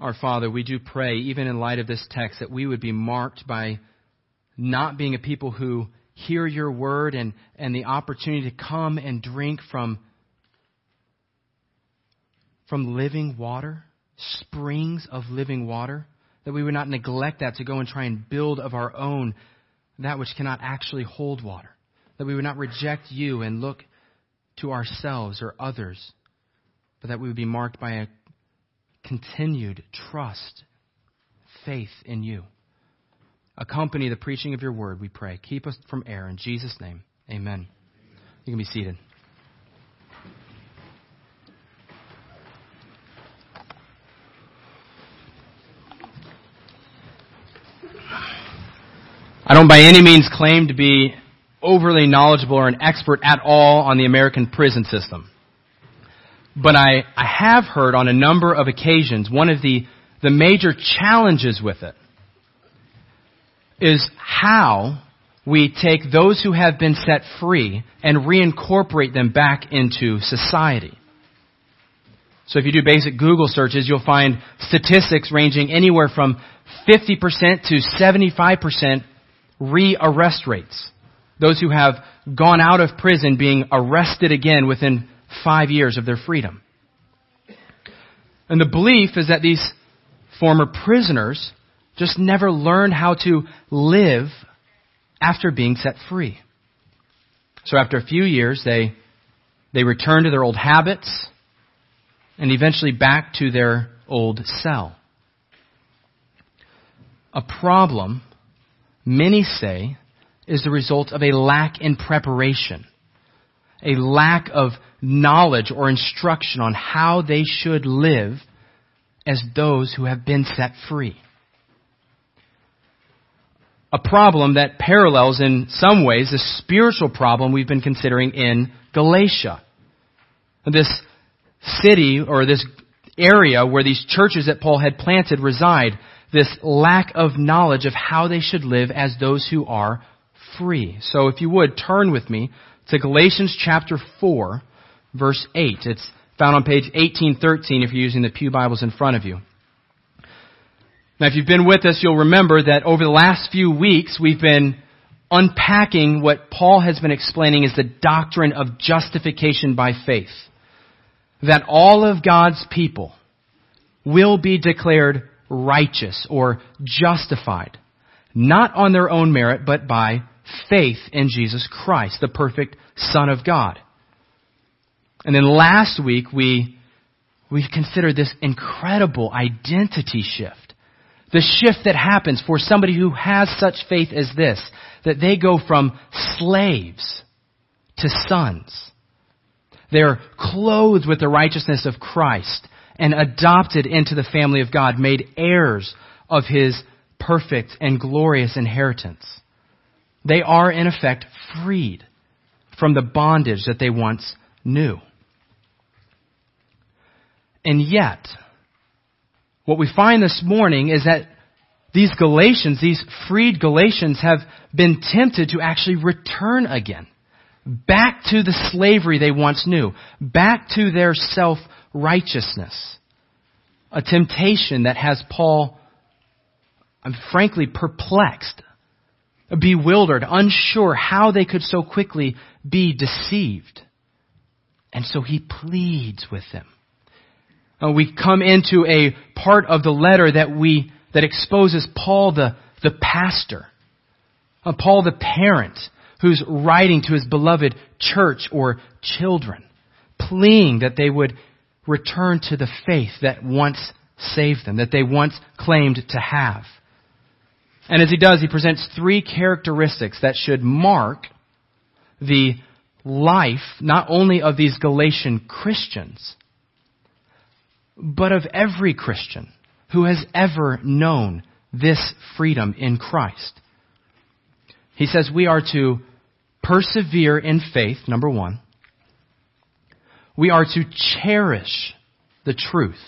Our Father, we do pray, even in light of this text, that we would be marked by not being a people who hear your word and, and the opportunity to come and drink from, from living water, springs of living water, that we would not neglect that to go and try and build of our own that which cannot actually hold water, that we would not reject you and look to ourselves or others, but that we would be marked by a continued trust, faith in you. Accompany the preaching of your word, we pray. Keep us from error. In Jesus' name, amen. You can be seated. I don't by any means claim to be overly knowledgeable or an expert at all on the American prison system. But I, I have heard on a number of occasions one of the, the major challenges with it is how we take those who have been set free and reincorporate them back into society. So if you do basic Google searches, you'll find statistics ranging anywhere from 50% to 75% re-arrest rates. Those who have gone out of prison being arrested again within five years of their freedom. And the belief is that these former prisoners just never learned how to live after being set free. So after a few years, they, they return to their old habits and eventually back to their old cell. A problem, many say, is the result of a lack in preparation, a lack of knowledge or instruction on how they should live as those who have been set free. A problem that parallels in some ways the spiritual problem we've been considering in Galatia. This city or this area where these churches that Paul had planted reside, this lack of knowledge of how they should live as those who are free. So if you would turn with me to Galatians chapter 4 verse 8. It's found on page 1813 if you're using the Pew Bibles in front of you. Now, if you've been with us, you'll remember that over the last few weeks, we've been unpacking what Paul has been explaining is the doctrine of justification by faith. That all of God's people will be declared righteous or justified, not on their own merit, but by faith in Jesus Christ, the perfect Son of God. And then last week we, we considered this incredible identity shift. The shift that happens for somebody who has such faith as this, that they go from slaves to sons. They're clothed with the righteousness of Christ and adopted into the family of God, made heirs of His perfect and glorious inheritance. They are in effect freed from the bondage that they once knew. And yet, what we find this morning is that these Galatians, these freed Galatians have been tempted to actually return again. Back to the slavery they once knew. Back to their self-righteousness. A temptation that has Paul, I'm frankly perplexed, bewildered, unsure how they could so quickly be deceived. And so he pleads with them uh, we come into a part of the letter that we that exposes Paul the the pastor, uh, Paul the parent who's writing to his beloved church or children, pleading that they would return to the faith that once saved them, that they once claimed to have. And as he does, he presents three characteristics that should mark the life not only of these Galatian Christians, but of every Christian who has ever known this freedom in Christ. He says we are to persevere in faith, number one. We are to cherish the truth.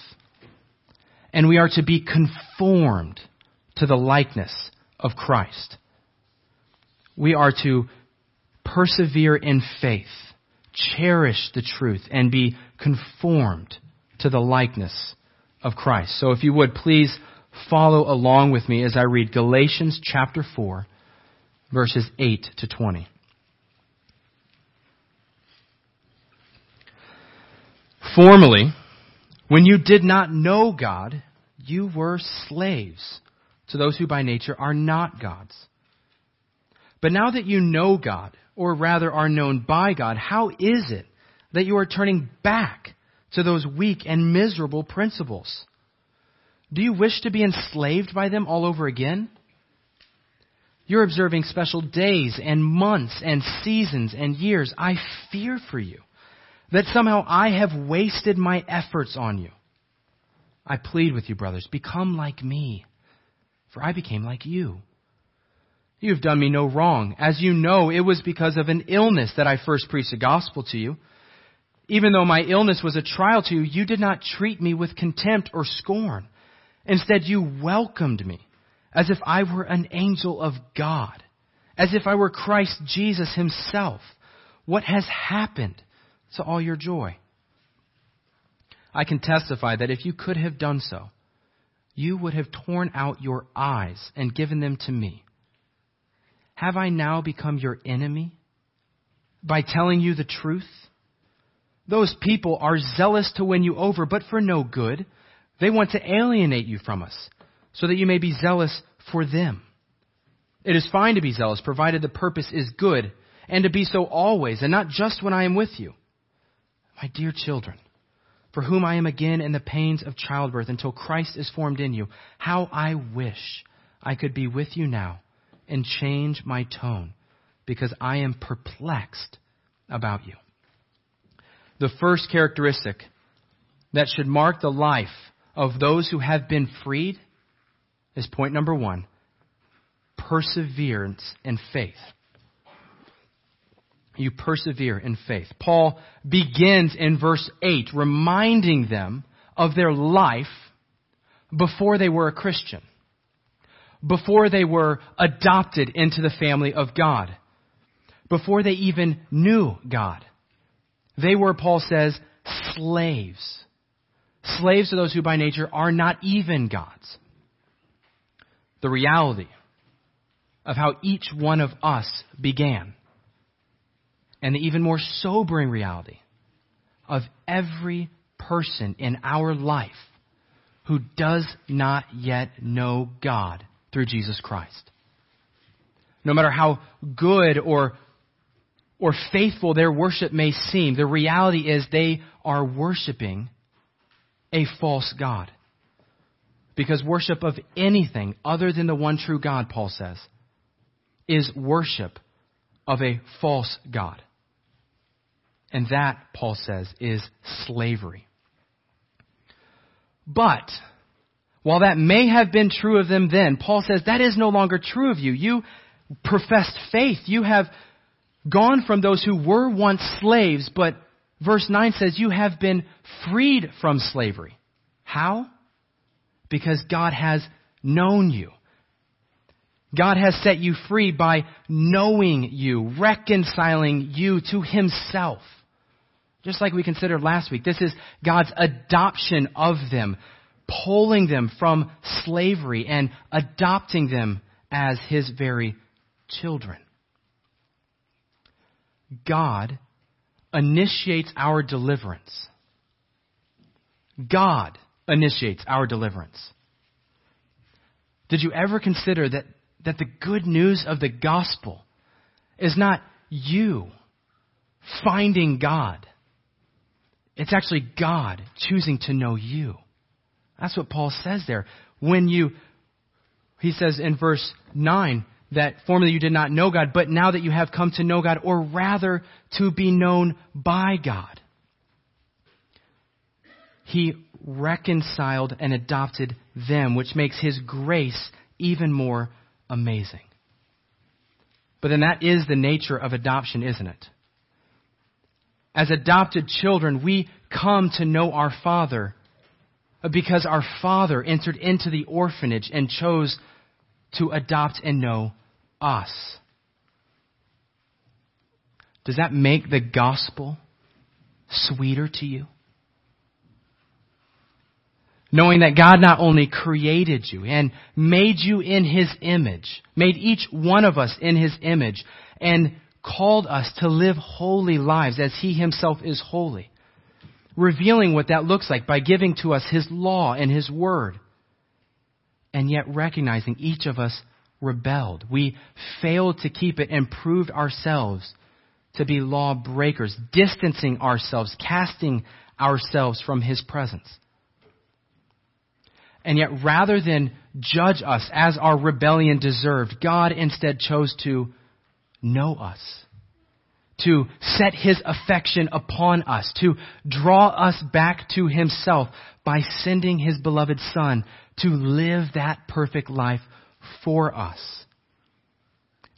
And we are to be conformed to the likeness of Christ. We are to persevere in faith, cherish the truth, and be conformed to the likeness of Christ. So if you would, please follow along with me as I read Galatians chapter 4, verses 8 to 20. Formerly, when you did not know God, you were slaves to those who by nature are not God's. But now that you know God, or rather are known by God, how is it that you are turning back to those weak and miserable principles? Do you wish to be enslaved by them all over again? You're observing special days and months and seasons and years. I fear for you that somehow I have wasted my efforts on you. I plead with you, brothers, become like me, for I became like you. You have done me no wrong. As you know, it was because of an illness that I first preached the gospel to you. Even though my illness was a trial to you, you did not treat me with contempt or scorn. Instead, you welcomed me as if I were an angel of God, as if I were Christ Jesus himself. What has happened to all your joy? I can testify that if you could have done so, you would have torn out your eyes and given them to me. Have I now become your enemy by telling you the truth? Those people are zealous to win you over, but for no good. They want to alienate you from us, so that you may be zealous for them. It is fine to be zealous, provided the purpose is good, and to be so always, and not just when I am with you. My dear children, for whom I am again in the pains of childbirth until Christ is formed in you, how I wish I could be with you now and change my tone, because I am perplexed about you. The first characteristic that should mark the life of those who have been freed is point number one perseverance and faith. You persevere in faith. Paul begins in verse 8 reminding them of their life before they were a Christian, before they were adopted into the family of God, before they even knew God. They were, Paul says, slaves slaves to those who by nature are not even gods. The reality of how each one of us began. And the even more sobering reality of every person in our life who does not yet know God through Jesus Christ. No matter how good or, or faithful their worship may seem, the reality is they are worshiping a false God. Because worship of anything other than the one true God, Paul says, is worship of a false God. And that, Paul says, is slavery. But, while that may have been true of them then, Paul says that is no longer true of you. You professed faith. You have gone from those who were once slaves, but verse 9 says, You have been freed from slavery. How? Because God has known you. God has set you free by knowing you, reconciling you to Himself. Just like we considered last week, this is God's adoption of them, pulling them from slavery and adopting them as His very children. God initiates our deliverance. God initiates our deliverance. Did you ever consider that, that the good news of the gospel is not you finding God? It's actually God choosing to know you. That's what Paul says there. When you, he says in verse 9, that formerly you did not know God, but now that you have come to know God, or rather to be known by God. He reconciled and adopted them, which makes His grace even more amazing. But then that is the nature of adoption, isn't it? As adopted children, we come to know our Father because our Father entered into the orphanage and chose to adopt and know us. Does that make the gospel sweeter to you? knowing that God not only created you and made you in His image, made each one of us in His image, and called us to live holy lives as He Himself is holy. Revealing what that looks like by giving to us His law and His word. And yet recognizing each of us rebelled. We failed to keep it and proved ourselves to be law breakers, distancing ourselves, casting ourselves from His presence. And yet, rather than judge us as our rebellion deserved, God instead chose to know us, to set His affection upon us, to draw us back to Himself by sending His beloved Son to live that perfect life for us.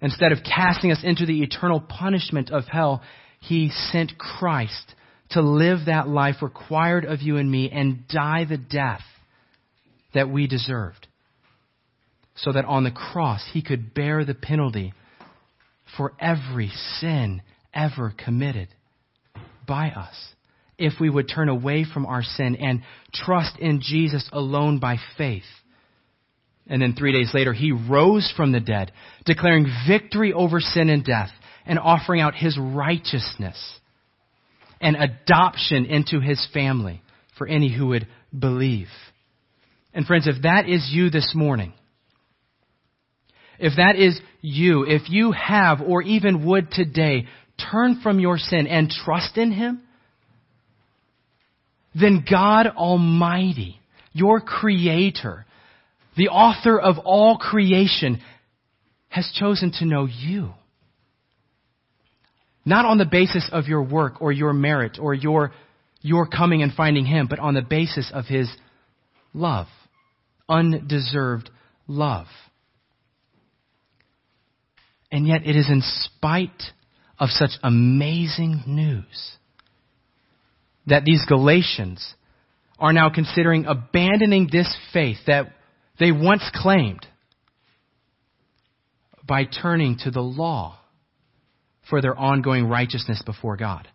Instead of casting us into the eternal punishment of hell, He sent Christ to live that life required of you and me and die the death that we deserved. So that on the cross he could bear the penalty for every sin ever committed by us. If we would turn away from our sin and trust in Jesus alone by faith. And then three days later, he rose from the dead, declaring victory over sin and death and offering out his righteousness and adoption into his family for any who would believe. And friends, if that is you this morning, if that is you, if you have or even would today turn from your sin and trust in Him, then God Almighty, your Creator, the author of all creation, has chosen to know you. Not on the basis of your work or your merit or your, your coming and finding Him, but on the basis of His love undeserved love. And yet it is in spite of such amazing news that these Galatians are now considering abandoning this faith that they once claimed by turning to the law for their ongoing righteousness before God.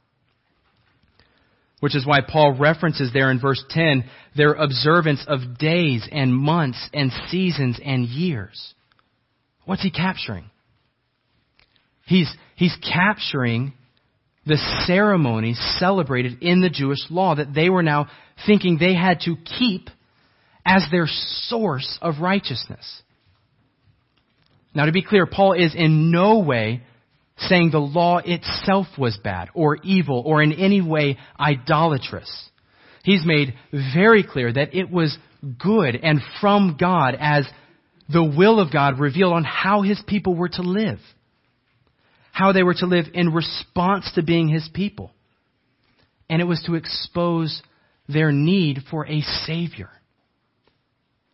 Which is why Paul references there in verse 10 their observance of days and months and seasons and years. What's he capturing? He's, he's capturing the ceremonies celebrated in the Jewish law that they were now thinking they had to keep as their source of righteousness. Now, to be clear, Paul is in no way saying the law itself was bad or evil or in any way idolatrous. He's made very clear that it was good and from God as the will of God revealed on how his people were to live. How they were to live in response to being his people. And it was to expose their need for a Savior.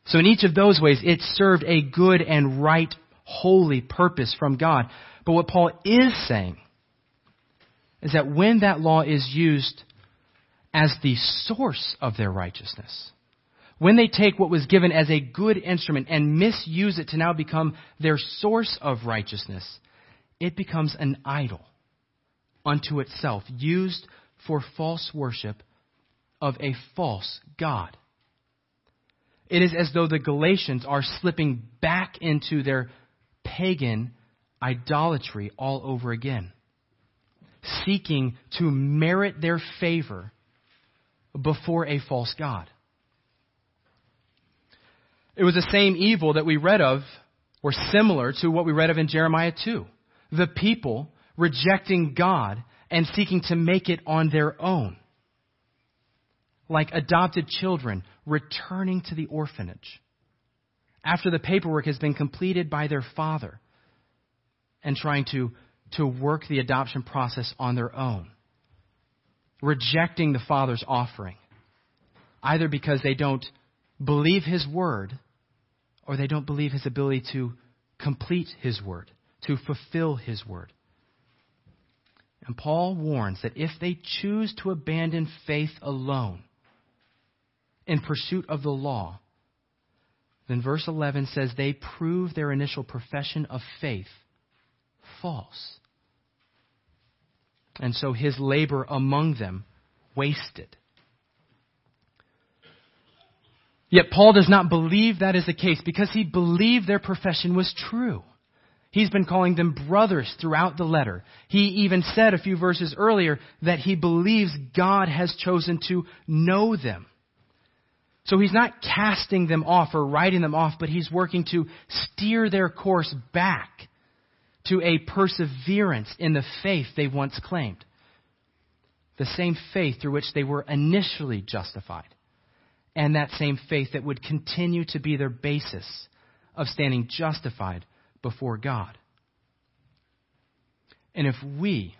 So in each of those ways, it served a good and right, holy purpose from God. But what Paul is saying is that when that law is used as the source of their righteousness, when they take what was given as a good instrument and misuse it to now become their source of righteousness, it becomes an idol unto itself, used for false worship of a false God. It is as though the Galatians are slipping back into their pagan idolatry all over again, seeking to merit their favor before a false God. It was the same evil that we read of, or similar to what we read of in Jeremiah 2. The people rejecting God and seeking to make it on their own. Like adopted children returning to the orphanage after the paperwork has been completed by their father and trying to, to work the adoption process on their own, rejecting the Father's offering, either because they don't believe His word or they don't believe His ability to complete His word, to fulfill His word. And Paul warns that if they choose to abandon faith alone in pursuit of the law, then verse 11 says they prove their initial profession of faith false. And so his labor among them wasted. Yet Paul does not believe that is the case because he believed their profession was true. He's been calling them brothers throughout the letter. He even said a few verses earlier that he believes God has chosen to know them. So he's not casting them off or writing them off, but he's working to steer their course back to a perseverance in the faith they once claimed. The same faith through which they were initially justified. And that same faith that would continue to be their basis of standing justified before God. And if we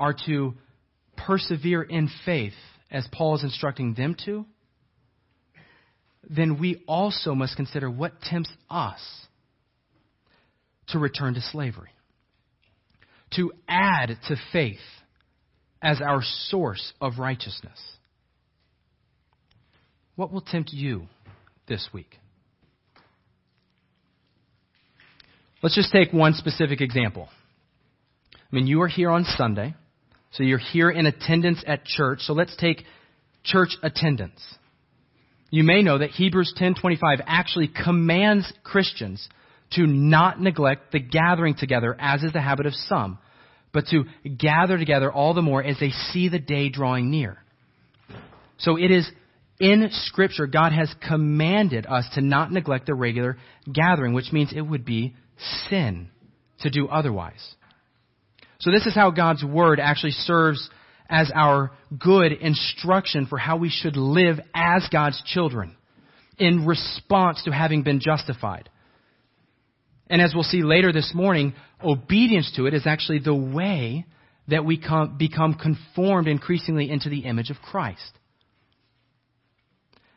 are to persevere in faith as Paul is instructing them to, then we also must consider what tempts us to return to slavery, to add to faith as our source of righteousness. What will tempt you this week? Let's just take one specific example. I mean, you are here on Sunday, so you're here in attendance at church. So let's take church attendance. You may know that Hebrews 10:25 actually commands Christians to not neglect the gathering together as is the habit of some, but to gather together all the more as they see the day drawing near. So it is in Scripture, God has commanded us to not neglect the regular gathering, which means it would be sin to do otherwise. So this is how God's Word actually serves as our good instruction for how we should live as God's children in response to having been justified. And as we'll see later this morning, obedience to it is actually the way that we come, become conformed increasingly into the image of Christ.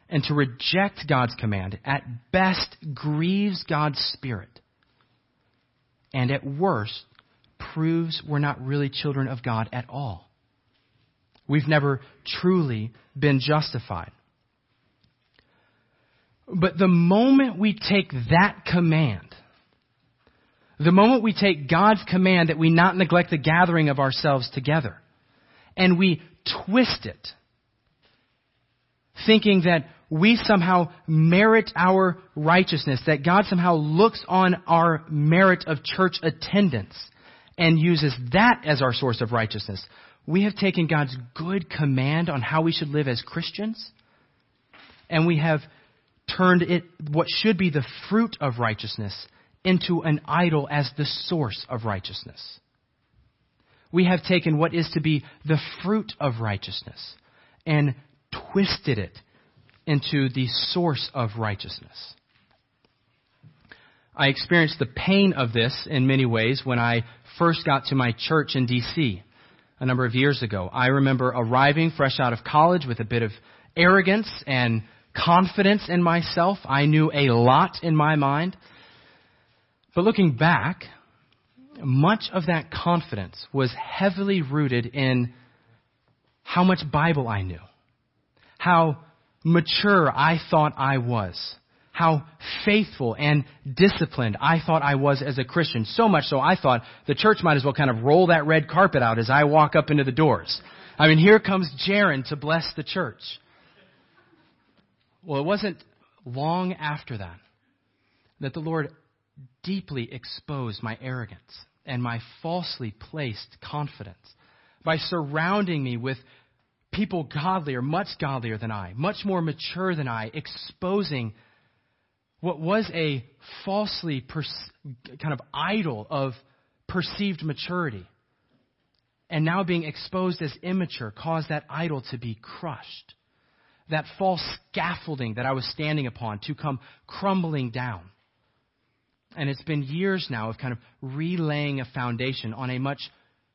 And to reject God's command at best grieves God's Spirit and at worst proves we're not really children of God at all. We've never truly been justified. But the moment we take that command, the moment we take God's command that we not neglect the gathering of ourselves together, and we twist it, thinking that we somehow merit our righteousness, that God somehow looks on our merit of church attendance and uses that as our source of righteousness. We have taken God's good command on how we should live as Christians, and we have turned it, what should be the fruit of righteousness, into an idol as the source of righteousness. We have taken what is to be the fruit of righteousness and twisted it into the source of righteousness. I experienced the pain of this in many ways when I first got to my church in D.C. a number of years ago. I remember arriving fresh out of college with a bit of arrogance and confidence in myself. I knew a lot in my mind. But looking back, much of that confidence was heavily rooted in how much Bible I knew, how mature I thought I was. How faithful and disciplined I thought I was as a Christian. So much so I thought the church might as well kind of roll that red carpet out as I walk up into the doors. I mean, here comes Jaron to bless the church. Well, it wasn't long after that that the Lord deeply exposed my arrogance and my falsely placed confidence by surrounding me with people godlier, much godlier than I, much more mature than I, exposing what was a falsely kind of idol of perceived maturity. And now being exposed as immature caused that idol to be crushed. That false scaffolding that I was standing upon to come crumbling down. And it's been years now of kind of relaying a foundation on a much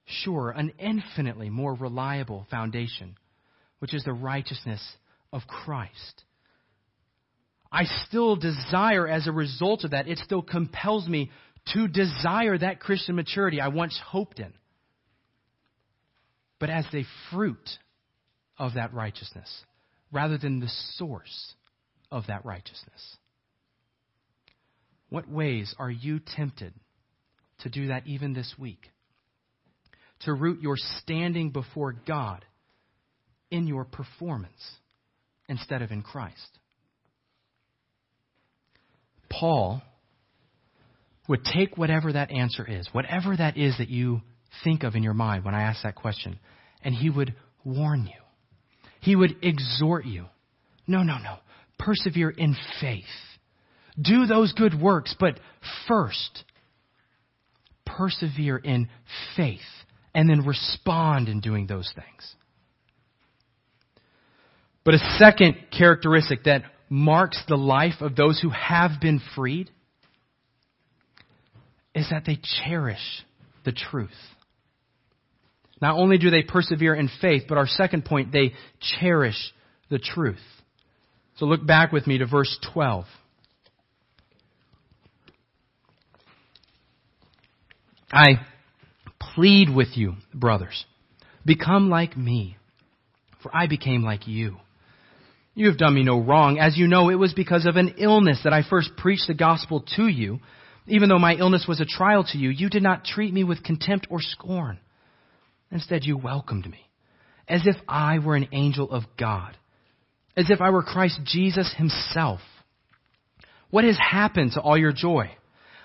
surer, an infinitely more reliable foundation which is the righteousness of Christ. I still desire, as a result of that, it still compels me to desire that Christian maturity I once hoped in. But as the fruit of that righteousness, rather than the source of that righteousness. What ways are you tempted to do that even this week? To root your standing before God in your performance instead of in Christ. Paul would take whatever that answer is, whatever that is that you think of in your mind when I ask that question, and he would warn you. He would exhort you. No, no, no. Persevere in faith. Do those good works, but first, persevere in faith and then respond in doing those things. But a second characteristic that marks the life of those who have been freed is that they cherish the truth. Not only do they persevere in faith, but our second point, they cherish the truth. So look back with me to verse 12. I plead with you, brothers, become like me, for I became like you. You have done me no wrong. As you know, it was because of an illness that I first preached the gospel to you. Even though my illness was a trial to you, you did not treat me with contempt or scorn. Instead, you welcomed me, as if I were an angel of God, as if I were Christ Jesus himself. What has happened to all your joy?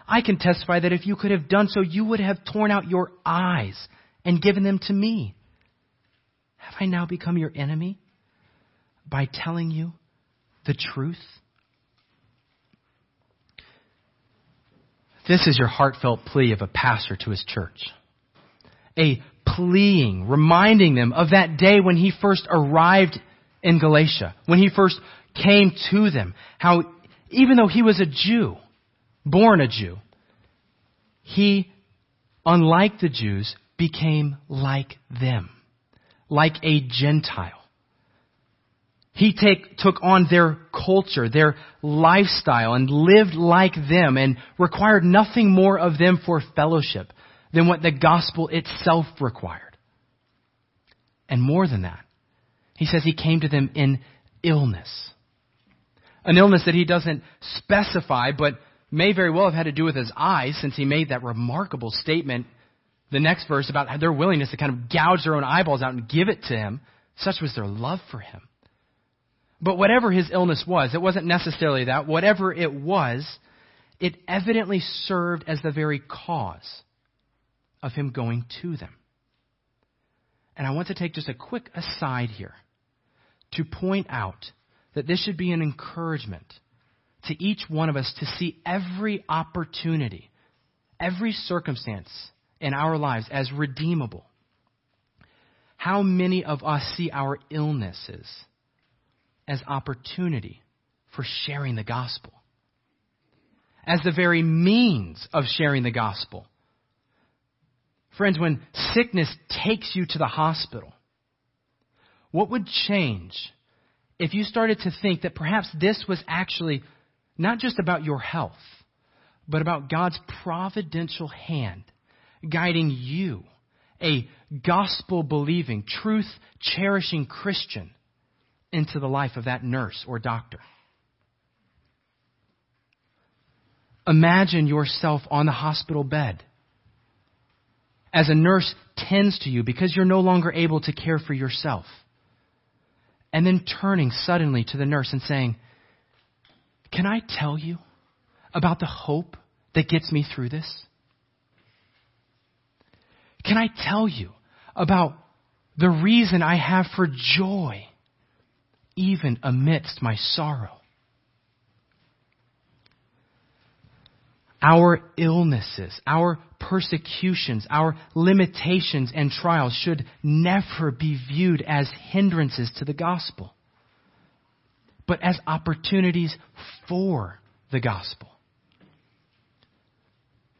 I can testify that if you could have done so, you would have torn out your eyes and given them to me. Have I now become your enemy? By telling you the truth? This is your heartfelt plea of a pastor to his church. A pleading, reminding them of that day when he first arrived in Galatia, when he first came to them, how even though he was a Jew, born a Jew, he, unlike the Jews, became like them, like a Gentile. He take, took on their culture, their lifestyle, and lived like them and required nothing more of them for fellowship than what the gospel itself required. And more than that, he says he came to them in illness. An illness that he doesn't specify, but may very well have had to do with his eyes, since he made that remarkable statement, the next verse, about their willingness to kind of gouge their own eyeballs out and give it to him. Such was their love for him. But whatever his illness was, it wasn't necessarily that. Whatever it was, it evidently served as the very cause of him going to them. And I want to take just a quick aside here to point out that this should be an encouragement to each one of us to see every opportunity, every circumstance in our lives as redeemable. How many of us see our illnesses as opportunity for sharing the gospel, as the very means of sharing the gospel. Friends, when sickness takes you to the hospital, what would change if you started to think that perhaps this was actually not just about your health, but about God's providential hand guiding you, a gospel believing, truth cherishing Christian, into the life of that nurse or doctor. Imagine yourself on the hospital bed as a nurse tends to you because you're no longer able to care for yourself. And then turning suddenly to the nurse and saying, Can I tell you about the hope that gets me through this? Can I tell you about the reason I have for joy even amidst my sorrow. Our illnesses, our persecutions, our limitations and trials should never be viewed as hindrances to the gospel, but as opportunities for the gospel.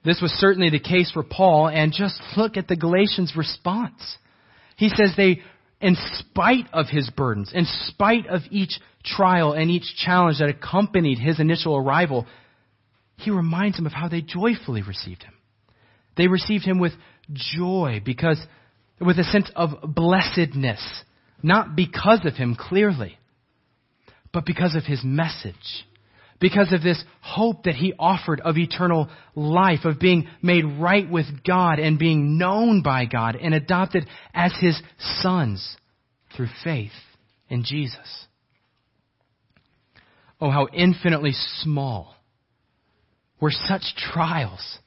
This was certainly the case for Paul, and just look at the Galatians' response. He says they in spite of his burdens, in spite of each trial and each challenge that accompanied his initial arrival, he reminds them of how they joyfully received him. They received him with joy because, with a sense of blessedness, not because of him clearly, but because of his message because of this hope that he offered of eternal life, of being made right with God and being known by God and adopted as his sons through faith in Jesus. Oh, how infinitely small were such trials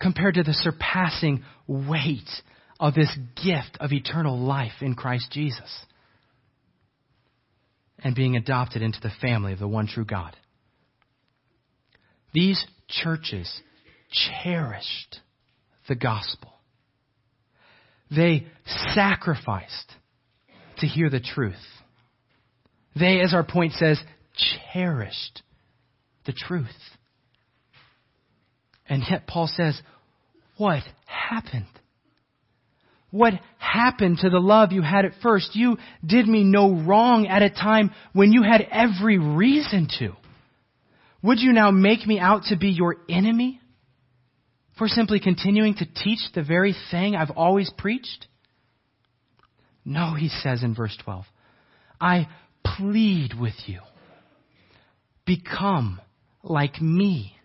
compared to the surpassing weight of this gift of eternal life in Christ Jesus and being adopted into the family of the one true God. These churches cherished the gospel. They sacrificed to hear the truth. They, as our point says, cherished the truth. And yet Paul says, what happened? What happened to the love you had at first? You did me no wrong at a time when you had every reason to. Would you now make me out to be your enemy for simply continuing to teach the very thing I've always preached? No, he says in verse 12. I plead with you. Become like me.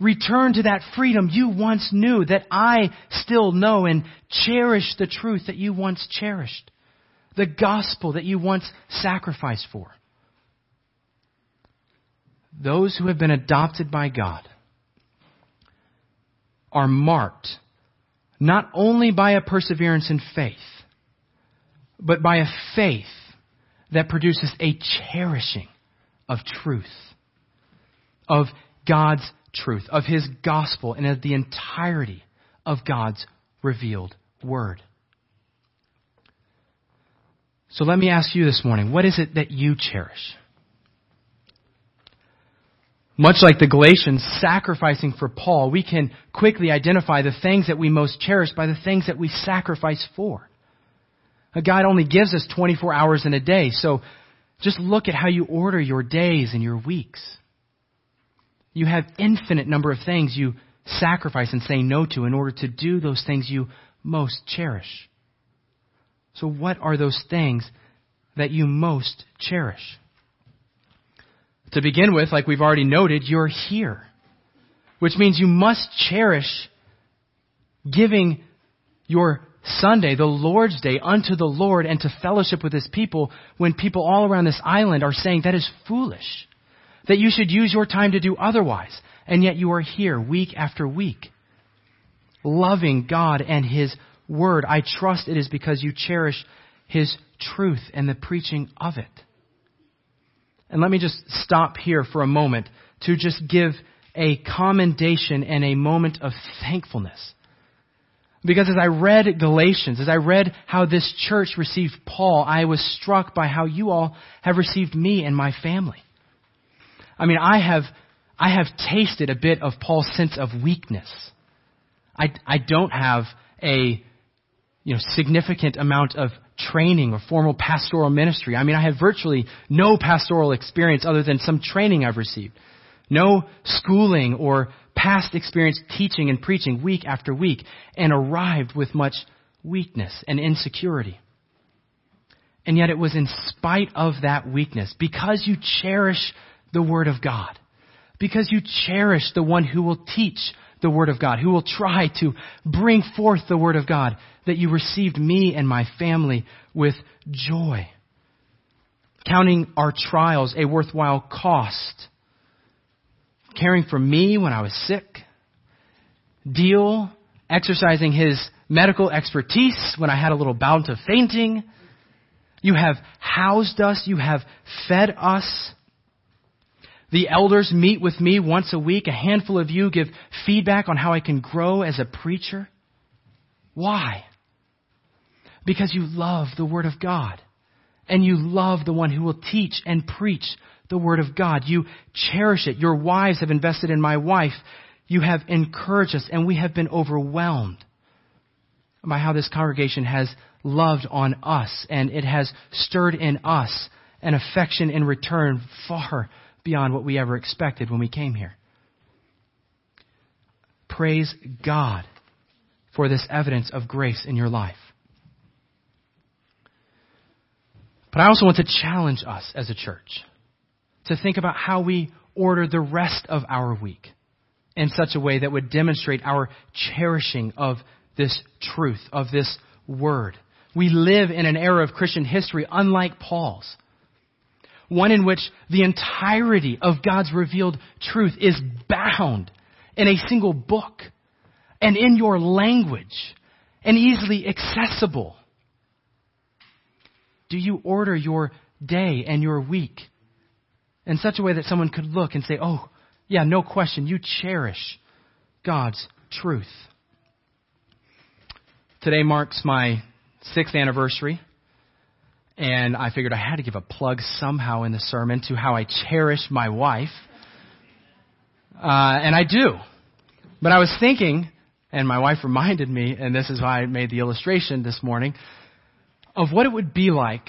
Return to that freedom you once knew, that I still know, and cherish the truth that you once cherished, the gospel that you once sacrificed for. Those who have been adopted by God are marked not only by a perseverance in faith, but by a faith that produces a cherishing of truth, of God's truth, of His gospel, and of the entirety of God's revealed word. So let me ask you this morning, what is it that you cherish? Much like the Galatians sacrificing for Paul, we can quickly identify the things that we most cherish by the things that we sacrifice for. Uh, God only gives us 24 hours in a day, so just look at how you order your days and your weeks. You have infinite number of things you sacrifice and say no to in order to do those things you most cherish. So what are those things that you most cherish? To begin with, like we've already noted, you're here. Which means you must cherish giving your Sunday, the Lord's Day, unto the Lord and to fellowship with His people when people all around this island are saying that is foolish. That you should use your time to do otherwise. And yet you are here week after week. Loving God and His Word. I trust it is because you cherish His truth and the preaching of it. And let me just stop here for a moment to just give a commendation and a moment of thankfulness because as I read Galatians, as I read how this church received Paul, I was struck by how you all have received me and my family. I mean, I have, I have tasted a bit of Paul's sense of weakness. I, I don't have a, you know, significant amount of training or formal pastoral ministry. I mean, I have virtually no pastoral experience other than some training I've received. No schooling or past experience teaching and preaching week after week and arrived with much weakness and insecurity. And yet it was in spite of that weakness, because you cherish the Word of God, because you cherish the one who will teach the Word of God, who will try to bring forth the Word of God, that you received me and my family with joy. Counting our trials a worthwhile cost caring for me when I was sick. Deal exercising his medical expertise when I had a little bout of fainting. You have housed us. You have fed us. The elders meet with me once a week. A handful of you give feedback on how I can grow as a preacher. Why? Because you love the Word of God. And you love the one who will teach and preach the Word of God. You cherish it. Your wives have invested in my wife. You have encouraged us, and we have been overwhelmed by how this congregation has loved on us, and it has stirred in us an affection in return far beyond what we ever expected when we came here. Praise God for this evidence of grace in your life. But I also want to challenge us as a church to think about how we order the rest of our week in such a way that would demonstrate our cherishing of this truth, of this word. We live in an era of Christian history unlike Paul's, one in which the entirety of God's revealed truth is bound in a single book and in your language and easily accessible? Do you order your day and your week in such a way that someone could look and say, oh, yeah, no question, you cherish God's truth? Today marks my sixth anniversary, and I figured I had to give a plug somehow in the sermon to how I cherish my wife. Uh, and I do. But I was thinking, and my wife reminded me, and this is why I made the illustration this morning, of what it would be like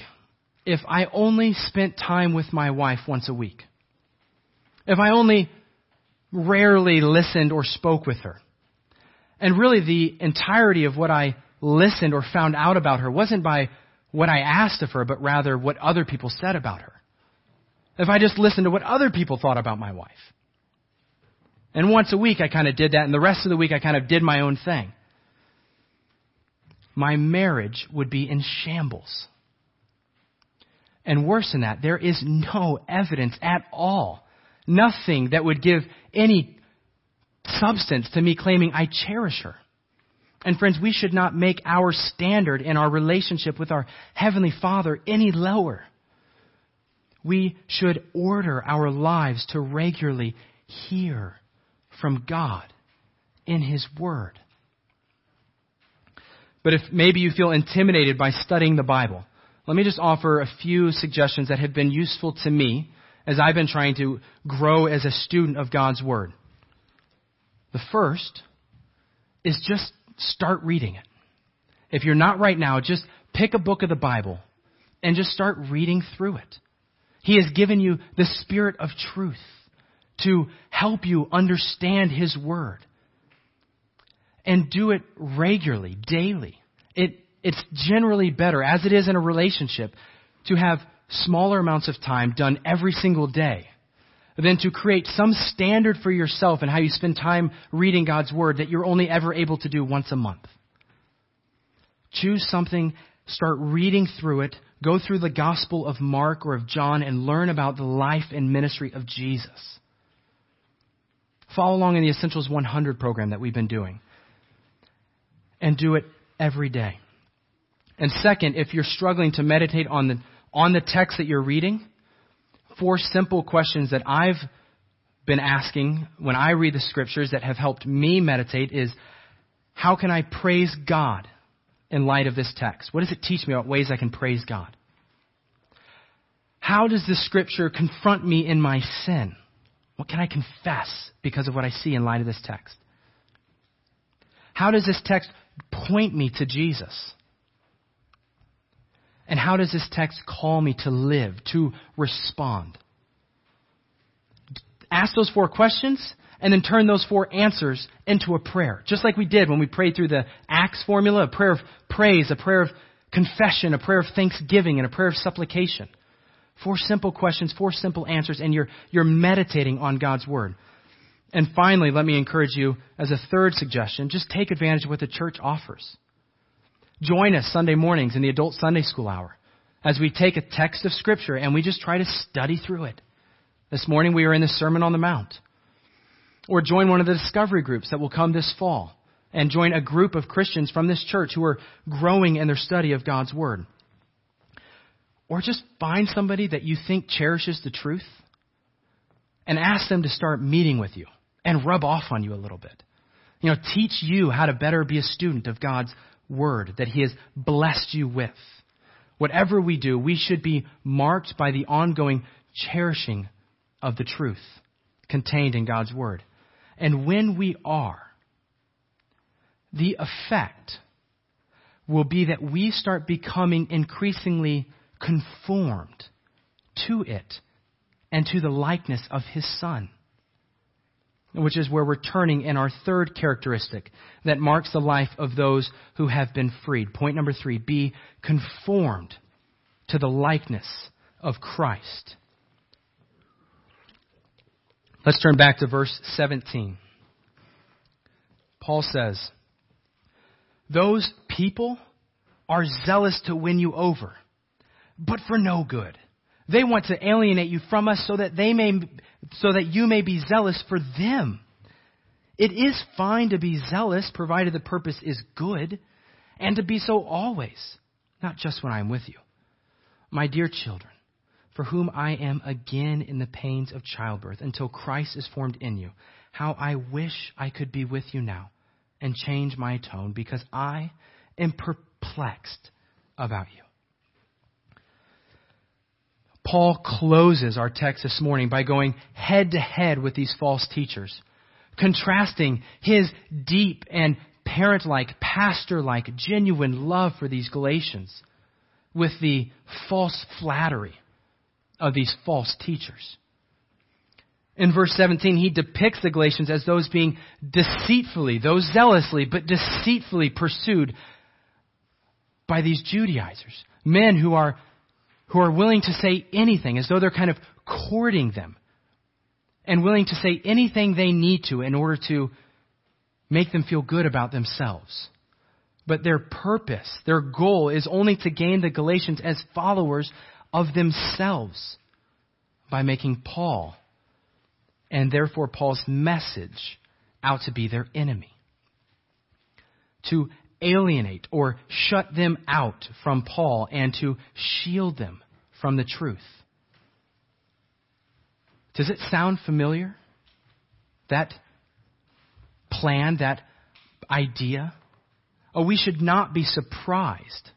if I only spent time with my wife once a week. If I only rarely listened or spoke with her. And really, the entirety of what I listened or found out about her wasn't by what I asked of her, but rather what other people said about her. If I just listened to what other people thought about my wife. And once a week I kind of did that, and the rest of the week I kind of did my own thing. My marriage would be in shambles. And worse than that, there is no evidence at all. Nothing that would give any substance to me claiming I cherish her. And friends, we should not make our standard in our relationship with our Heavenly Father any lower. We should order our lives to regularly hear from God in His Word. But if maybe you feel intimidated by studying the Bible, let me just offer a few suggestions that have been useful to me as I've been trying to grow as a student of God's Word. The first is just start reading it. If you're not right now, just pick a book of the Bible and just start reading through it. He has given you the Spirit of truth to help you understand His Word. And do it regularly, daily. It, it's generally better, as it is in a relationship, to have smaller amounts of time done every single day than to create some standard for yourself and how you spend time reading God's Word that you're only ever able to do once a month. Choose something, start reading through it, go through the Gospel of Mark or of John, and learn about the life and ministry of Jesus. Follow along in the Essentials 100 program that we've been doing. And do it every day. And second, if you're struggling to meditate on the, on the text that you're reading, four simple questions that I've been asking when I read the scriptures that have helped me meditate is how can I praise God in light of this text? What does it teach me about ways I can praise God? How does this scripture confront me in my sin? What can I confess because of what I see in light of this text? How does this text point me to Jesus? And how does this text call me to live, to respond? Ask those four questions and then turn those four answers into a prayer. Just like we did when we prayed through the Acts formula, a prayer of praise, a prayer of confession, a prayer of thanksgiving, and a prayer of supplication. Four simple questions, four simple answers, and you're, you're meditating on God's Word. And finally, let me encourage you as a third suggestion, just take advantage of what the church offers. Join us Sunday mornings in the adult Sunday school hour as we take a text of Scripture and we just try to study through it. This morning we were in the Sermon on the Mount. Or join one of the discovery groups that will come this fall and join a group of Christians from this church who are growing in their study of God's Word. Or just find somebody that you think cherishes the truth and ask them to start meeting with you and rub off on you a little bit. You know, teach you how to better be a student of God's word that He has blessed you with. Whatever we do, we should be marked by the ongoing cherishing of the truth contained in God's word. And when we are, the effect will be that we start becoming increasingly conformed to it and to the likeness of His Son which is where we're turning in our third characteristic that marks the life of those who have been freed. Point number three be conformed to the likeness of Christ. Let's turn back to verse 17. Paul says, Those people are zealous to win you over, but for no good. They want to alienate you from us so that they may, so that you may be zealous for them. It is fine to be zealous, provided the purpose is good, and to be so always, not just when I am with you. My dear children, for whom I am again in the pains of childbirth until Christ is formed in you, how I wish I could be with you now and change my tone because I am perplexed about you. Paul closes our text this morning by going head to head with these false teachers contrasting his deep and parent like, pastor like, genuine love for these Galatians with the false flattery of these false teachers. In verse 17, he depicts the Galatians as those being deceitfully, those zealously, but deceitfully pursued by these Judaizers. Men who are, who are willing to say anything, as though they're kind of courting them and willing to say anything they need to in order to make them feel good about themselves. But their purpose, their goal is only to gain the Galatians as followers of themselves by making Paul and therefore Paul's message out to be their enemy. To alienate or shut them out from Paul and to shield them from the truth. Does it sound familiar? That plan, that idea? Oh, we should not be surprised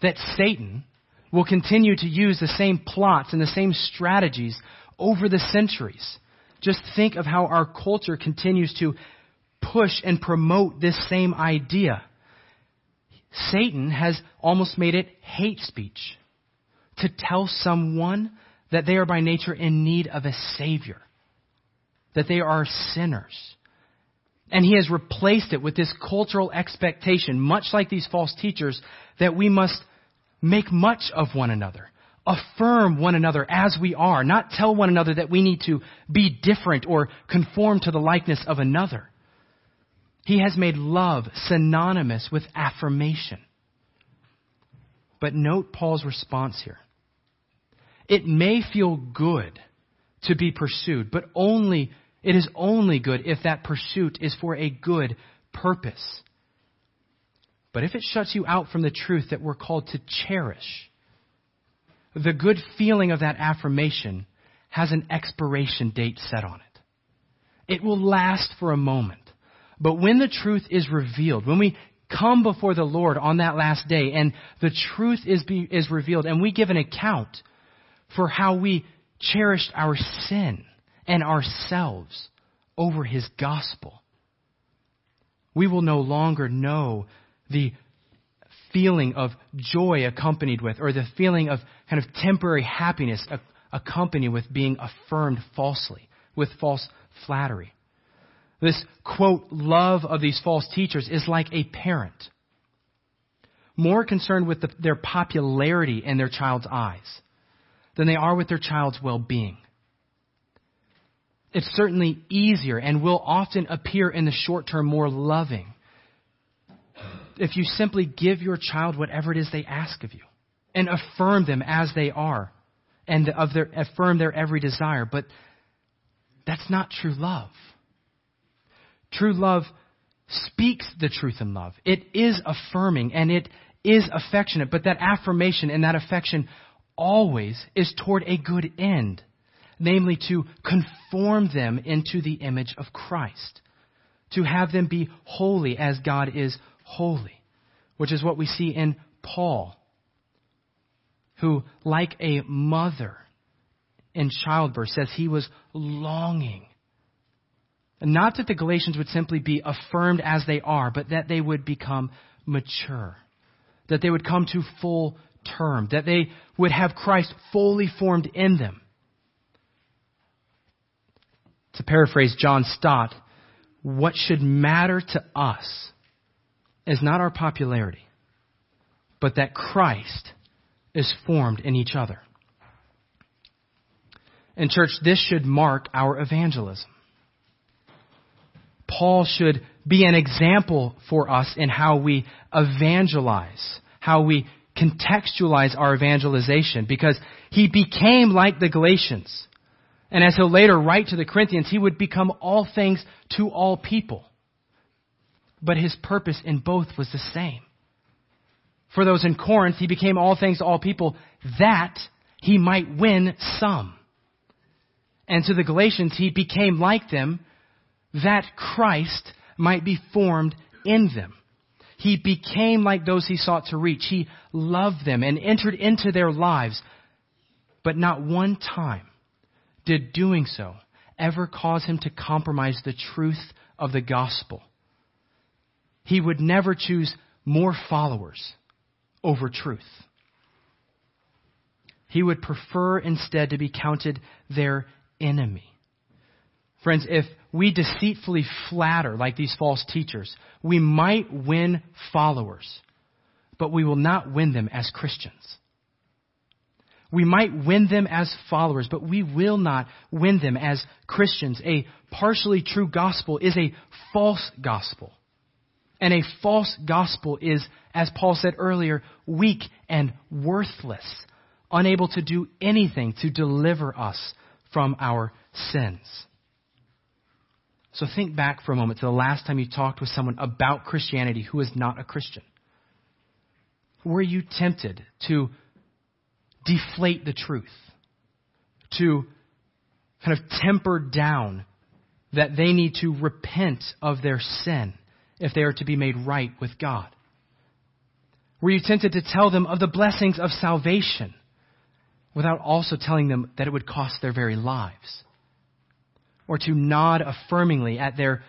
that Satan will continue to use the same plots and the same strategies over the centuries. Just think of how our culture continues to push and promote this same idea. Satan has almost made it hate speech. To tell someone that they are by nature in need of a Savior, that they are sinners. And he has replaced it with this cultural expectation, much like these false teachers, that we must make much of one another, affirm one another as we are, not tell one another that we need to be different or conform to the likeness of another. He has made love synonymous with affirmation. But note Paul's response here. It may feel good to be pursued, but only, it is only good if that pursuit is for a good purpose. But if it shuts you out from the truth that we're called to cherish, the good feeling of that affirmation has an expiration date set on it. It will last for a moment. But when the truth is revealed, when we come before the Lord on that last day and the truth is, be, is revealed and we give an account for how we cherished our sin and ourselves over His gospel. We will no longer know the feeling of joy accompanied with, or the feeling of kind of temporary happiness accompanied with being affirmed falsely, with false flattery. This, quote, love of these false teachers is like a parent, more concerned with the, their popularity in their child's eyes than they are with their child's well being. It's certainly easier and will often appear in the short term more loving if you simply give your child whatever it is they ask of you and affirm them as they are and of their, affirm their every desire. But that's not true love. True love speaks the truth in love. It is affirming and it is affectionate, but that affirmation and that affection always is toward a good end, namely to conform them into the image of Christ, to have them be holy as God is holy, which is what we see in Paul, who, like a mother in childbirth, says he was longing. Not that the Galatians would simply be affirmed as they are, but that they would become mature, that they would come to full term, that they would have Christ fully formed in them. To paraphrase John Stott, what should matter to us is not our popularity, but that Christ is formed in each other. And, church, this should mark our evangelism. Paul should be an example for us in how we evangelize, how we contextualize our evangelization because he became like the Galatians. And as he'll later write to the Corinthians, he would become all things to all people. But his purpose in both was the same. For those in Corinth, he became all things to all people that he might win some. And to the Galatians, he became like them that Christ might be formed in them. He became like those he sought to reach. He loved them and entered into their lives. But not one time did doing so ever cause him to compromise the truth of the gospel. He would never choose more followers over truth. He would prefer instead to be counted their enemy. Friends, if we deceitfully flatter like these false teachers, we might win followers, but we will not win them as Christians. We might win them as followers, but we will not win them as Christians. A partially true gospel is a false gospel. And a false gospel is, as Paul said earlier, weak and worthless, unable to do anything to deliver us from our sins. So think back for a moment to the last time you talked with someone about Christianity who is not a Christian. Were you tempted to deflate the truth? To kind of temper down that they need to repent of their sin if they are to be made right with God? Were you tempted to tell them of the blessings of salvation without also telling them that it would cost their very lives? Or to nod affirmingly at their,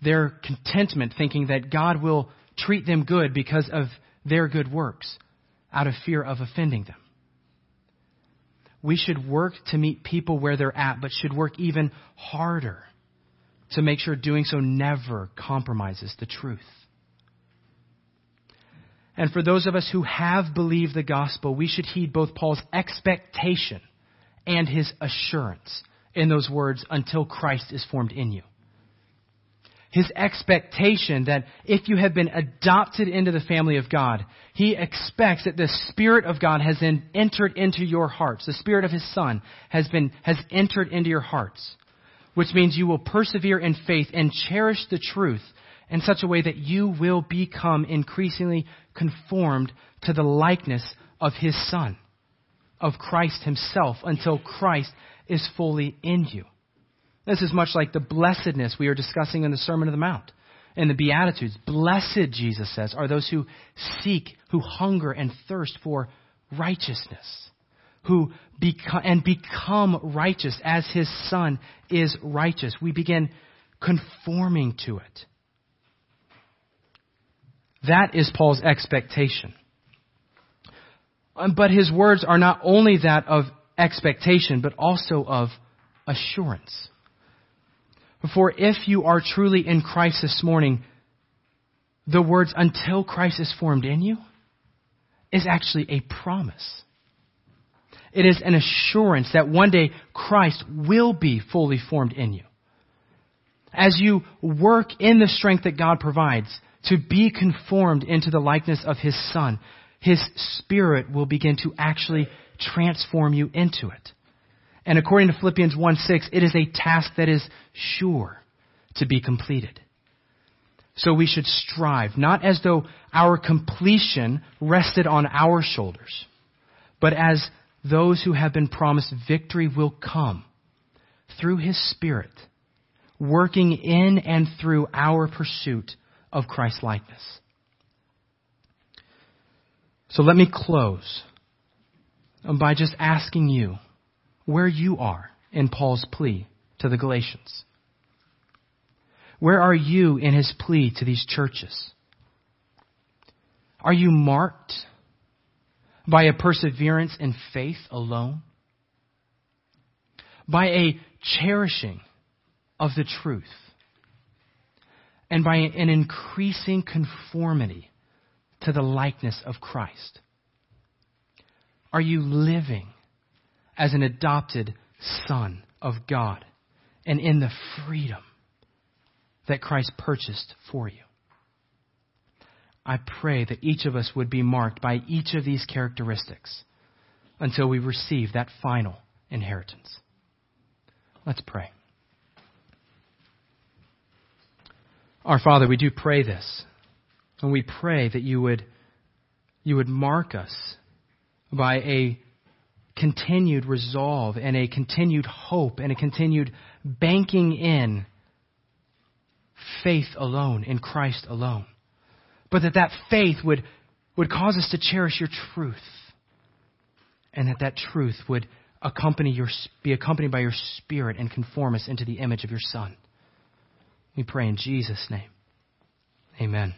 their contentment, thinking that God will treat them good because of their good works out of fear of offending them. We should work to meet people where they're at, but should work even harder to make sure doing so never compromises the truth. And for those of us who have believed the gospel, we should heed both Paul's expectation and his assurance in those words, until Christ is formed in you. His expectation that if you have been adopted into the family of God, he expects that the Spirit of God has then entered into your hearts. The Spirit of His Son has been, has entered into your hearts, which means you will persevere in faith and cherish the truth in such a way that you will become increasingly conformed to the likeness of His Son, of Christ Himself, until Christ is fully in you. This is much like the blessedness we are discussing in the Sermon on the Mount and the Beatitudes. Blessed, Jesus says, are those who seek, who hunger and thirst for righteousness, who become, and become righteous as his Son is righteous. We begin conforming to it. That is Paul's expectation. Um, but his words are not only that of expectation, but also of assurance. For if you are truly in Christ this morning, the words until Christ is formed in you is actually a promise. It is an assurance that one day Christ will be fully formed in you. As you work in the strength that God provides to be conformed into the likeness of His Son, His Spirit will begin to actually transform you into it. And according to Philippians 1 6, it is a task that is sure to be completed. So we should strive, not as though our completion rested on our shoulders, but as those who have been promised victory will come through His Spirit, working in and through our pursuit of Christ likeness. So let me close Um, by just asking you where you are in Paul's plea to the Galatians. Where are you in his plea to these churches? Are you marked by a perseverance in faith alone? By a cherishing of the truth? And by an increasing conformity to the likeness of Christ? Are you living as an adopted son of God and in the freedom that Christ purchased for you? I pray that each of us would be marked by each of these characteristics until we receive that final inheritance. Let's pray. Our Father, we do pray this. And we pray that you would, you would mark us by a continued resolve and a continued hope and a continued banking in faith alone, in Christ alone. But that that faith would, would cause us to cherish your truth. And that that truth would accompany your, be accompanied by your Spirit and conform us into the image of your Son. We pray in Jesus' name. Amen.